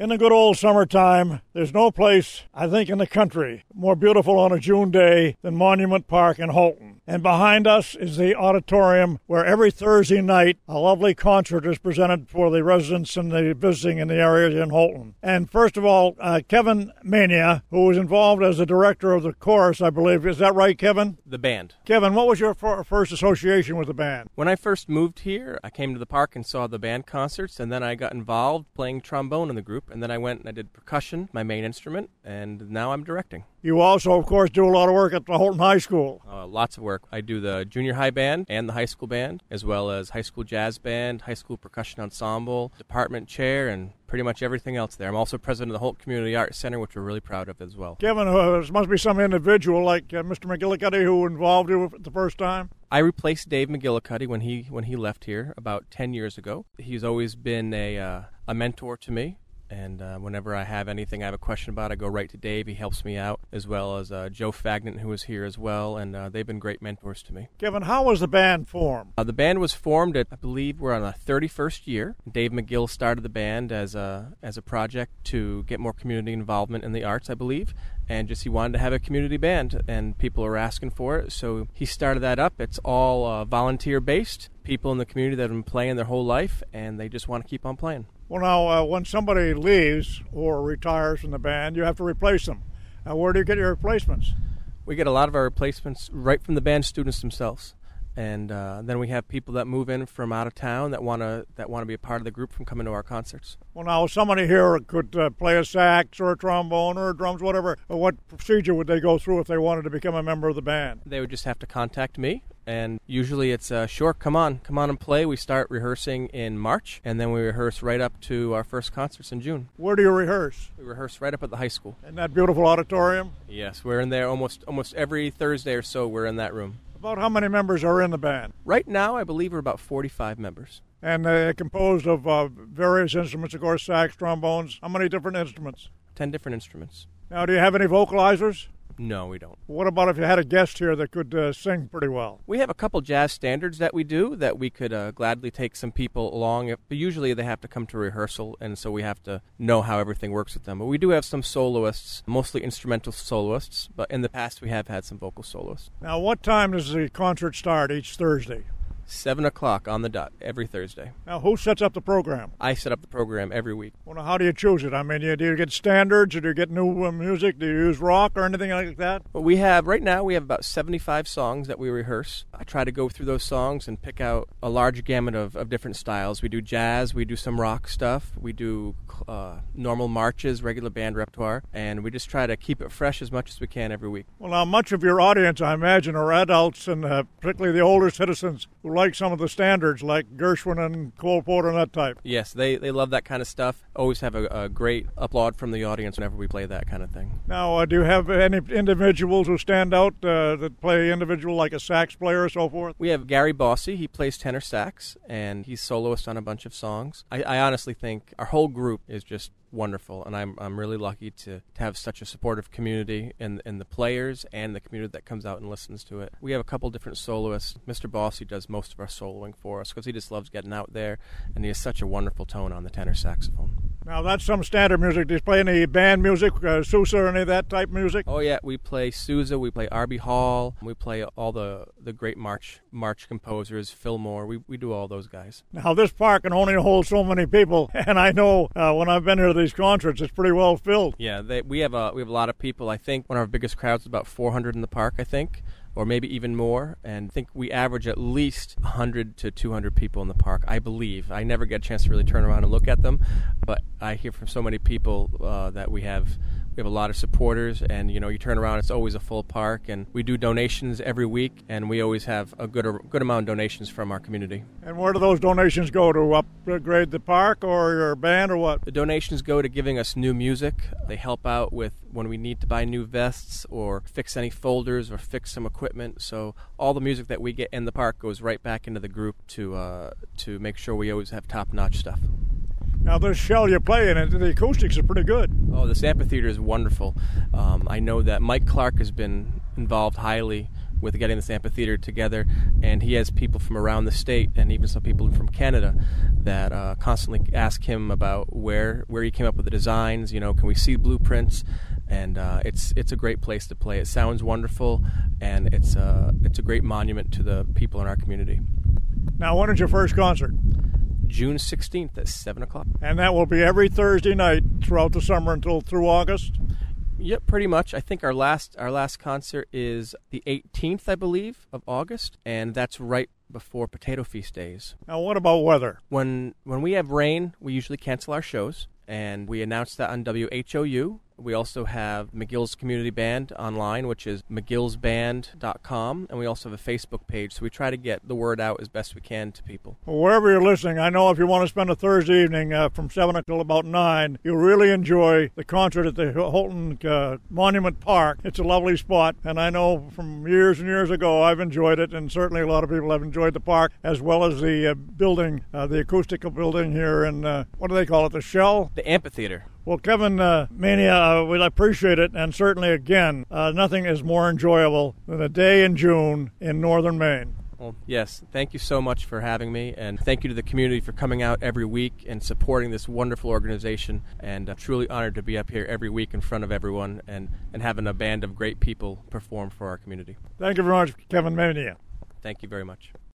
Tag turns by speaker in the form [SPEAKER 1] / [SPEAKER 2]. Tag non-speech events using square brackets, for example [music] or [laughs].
[SPEAKER 1] In the good old summertime, there's no place, I think, in the country more beautiful on a June day than Monument Park in Houlton. And behind us is the auditorium where every Thursday night a lovely concert is presented for the residents and the visiting in the area in Houlton. And first of all, uh, Kevin Mania, who was involved as the director of the chorus, I believe. Is that right, Kevin?
[SPEAKER 2] The band.
[SPEAKER 1] Kevin, what was your f- first association with the band?
[SPEAKER 2] When I first moved here, I came to the park and saw the band concerts, and then I got involved playing trombone in the group, and then I went and I did percussion, my main instrument, and now I'm directing.
[SPEAKER 1] You also, of course, do a lot of work at the Houlton High School.
[SPEAKER 2] Uh, lots of work. I do the junior high band and the high school band, as well as high school jazz band, high school percussion ensemble, department chair, and pretty much everything else there. I'm also president of the Houlton Community Arts Center, which we're really proud of as well.
[SPEAKER 1] Kevin, uh, there must be some individual like uh, Mr. McGillicuddy who involved you the first time.
[SPEAKER 2] I replaced Dave McGillicuddy when he when he left here about ten years ago. He's always been a uh, a mentor to me. And uh, whenever I have anything I have a question about, I go right to Dave. He helps me out, as well as uh, Joe Fagnant, who is here as well. And uh, they've been great mentors to me.
[SPEAKER 1] Kevin, how was the band formed?
[SPEAKER 2] Uh, the band was formed at, I believe, we're on the 31st year. Dave McGill started the band as a, as a project to get more community involvement in the arts, I believe. And just he wanted to have a community band, and people are asking for it. So he started that up. It's all uh, volunteer based. People in the community that have been playing their whole life, and they just want to keep on playing.
[SPEAKER 1] Well, now, uh, when somebody leaves or retires from the band, you have to replace them. Uh, where do you get your replacements?
[SPEAKER 2] We get a lot of our replacements right from the band students themselves, and uh, then we have people that move in from out of town that want to that want to be a part of the group from coming to our concerts.
[SPEAKER 1] Well, now, somebody here could uh, play a sax or a trombone or drums, whatever. What procedure would they go through if they wanted to become a member of the band?
[SPEAKER 2] They would just have to contact me, and usually it's uh, sure, come on, come on and play. We start rehearsing in March, and then we rehearse right up to our first concerts in June.
[SPEAKER 1] Where do you rehearse?
[SPEAKER 2] We rehearse right up at the high school.
[SPEAKER 1] In that beautiful auditorium?
[SPEAKER 2] Yes, we're in there almost almost every Thursday or so. We're in that room.
[SPEAKER 1] About how many members are in the band?
[SPEAKER 2] Right now, I believe we're about 45 members.
[SPEAKER 1] And they're composed of uh, various instruments, of course, sax, trombones. How many different instruments?
[SPEAKER 2] 10 different instruments.
[SPEAKER 1] Now, do you have any vocalizers?
[SPEAKER 2] No, we don't.
[SPEAKER 1] What about if you had a guest here that could uh, sing pretty well?
[SPEAKER 2] We have a couple jazz standards that we do that we could uh, gladly take some people along. But usually they have to come to rehearsal, and so we have to know how everything works with them. But we do have some soloists, mostly instrumental soloists. But in the past, we have had some vocal soloists.
[SPEAKER 1] Now, what time does the concert start each Thursday?
[SPEAKER 2] Seven o'clock on the dot every Thursday.
[SPEAKER 1] Now, who sets up the program?
[SPEAKER 2] I set up the program every week.
[SPEAKER 1] Well, now, how do you choose it? I mean, do you get standards, or do you get new uh, music? Do you use rock or anything like that?
[SPEAKER 2] Well, we have right now we have about seventy-five songs that we rehearse. I try to go through those songs and pick out a large gamut of, of different styles. We do jazz, we do some rock stuff, we do uh, normal marches, regular band repertoire, and we just try to keep it fresh as much as we can every week.
[SPEAKER 1] Well, now, much of your audience, I imagine, are adults and uh, particularly the older citizens who like some of the standards like Gershwin and Cole Porter and that type.
[SPEAKER 2] Yes, they, they love that kind of stuff. Always have a, a great applaud from the audience whenever we play that kind of thing.
[SPEAKER 1] Now, uh, do you have any individuals who stand out uh, that play individual like a sax player or so forth?
[SPEAKER 2] We have Gary Bossy. He plays tenor sax and he's soloist on a bunch of songs. I, I honestly think our whole group is just wonderful, and I'm I'm really lucky to, to have such a supportive community in in the players and the community that comes out and listens to it. We have a couple different soloists. Mr. Bossy does most of our soloing for us because he just loves getting out there, and he has such a wonderful tone on the tenor saxophone.
[SPEAKER 1] Now that's some standard music. Do you play any band music, uh, Sousa, or any of that type music?
[SPEAKER 2] Oh yeah, we play Sousa, we play R.B. Hall, we play all the, the great march march composers, Fillmore. We we do all those guys.
[SPEAKER 1] Now this park can only hold so many people, [laughs] and I know uh, when I've been here to these concerts, it's pretty well filled.
[SPEAKER 2] Yeah, they, we have a we have a lot of people. I think one of our biggest crowds is about 400 in the park. I think or maybe even more. And I think we average at least 100 to 200 people in the park, I believe. I never get a chance to really turn around and look at them, but I hear from so many people uh, that we have we have a lot of supporters, and you know, you turn around, it's always a full park, and we do donations every week, and we always have a good good amount of donations from our community.
[SPEAKER 1] And where do those donations go to upgrade the park or your band or what?
[SPEAKER 2] The donations go to giving us new music. They help out with when we need to buy new vests or fix any folders or fix some equipment. So all the music that we get in the park goes right back into the group to uh, to make sure we always have top notch stuff.
[SPEAKER 1] Now, this shell you play in, it, the acoustics are pretty good.
[SPEAKER 2] Oh, this amphitheater is wonderful. Um, I know that Mike Clark has been involved highly with getting this amphitheater together, and he has people from around the state and even some people from Canada that uh, constantly ask him about where where he came up with the designs. You know, can we see blueprints? And uh, it's it's a great place to play. It sounds wonderful, and it's a it's a great monument to the people in our community.
[SPEAKER 1] Now, when is your first concert?
[SPEAKER 2] June 16th at 7 o'clock.
[SPEAKER 1] And that will be every Thursday night throughout the summer until through August?
[SPEAKER 2] Yep, pretty much. I think our last our last concert is the 18th, I believe, of August, and that's right before Potato Feast days.
[SPEAKER 1] Now, what about weather?
[SPEAKER 2] When when we have rain, we usually cancel our shows, and we announce that on WHOU we also have McGill's Community Band online, which is mcgillsband.com, and we also have a Facebook page. So we try to get the word out as best we can to people.
[SPEAKER 1] Well, wherever you're listening, I know if you want to spend a Thursday evening uh, from 7 until about 9, you'll really enjoy the concert at the Houlton uh, Monument Park. It's a lovely spot, and I know from years and years ago I've enjoyed it, and certainly a lot of people have enjoyed the park as well as the uh, building, uh, the acoustical building here, and uh, what do they call it, the shell?
[SPEAKER 2] The amphitheater.
[SPEAKER 1] Well, Kevin uh, Mania, uh, we appreciate it, and certainly, again, uh, nothing is more enjoyable than a day in June in northern Maine.
[SPEAKER 2] Well, yes, thank you so much for having me, and thank you to the community for coming out every week and supporting this wonderful organization. And I'm truly honored to be up here every week in front of everyone and, and having a band of great people perform for our community.
[SPEAKER 1] Thank you very much, Kevin Mania.
[SPEAKER 2] Thank you very much.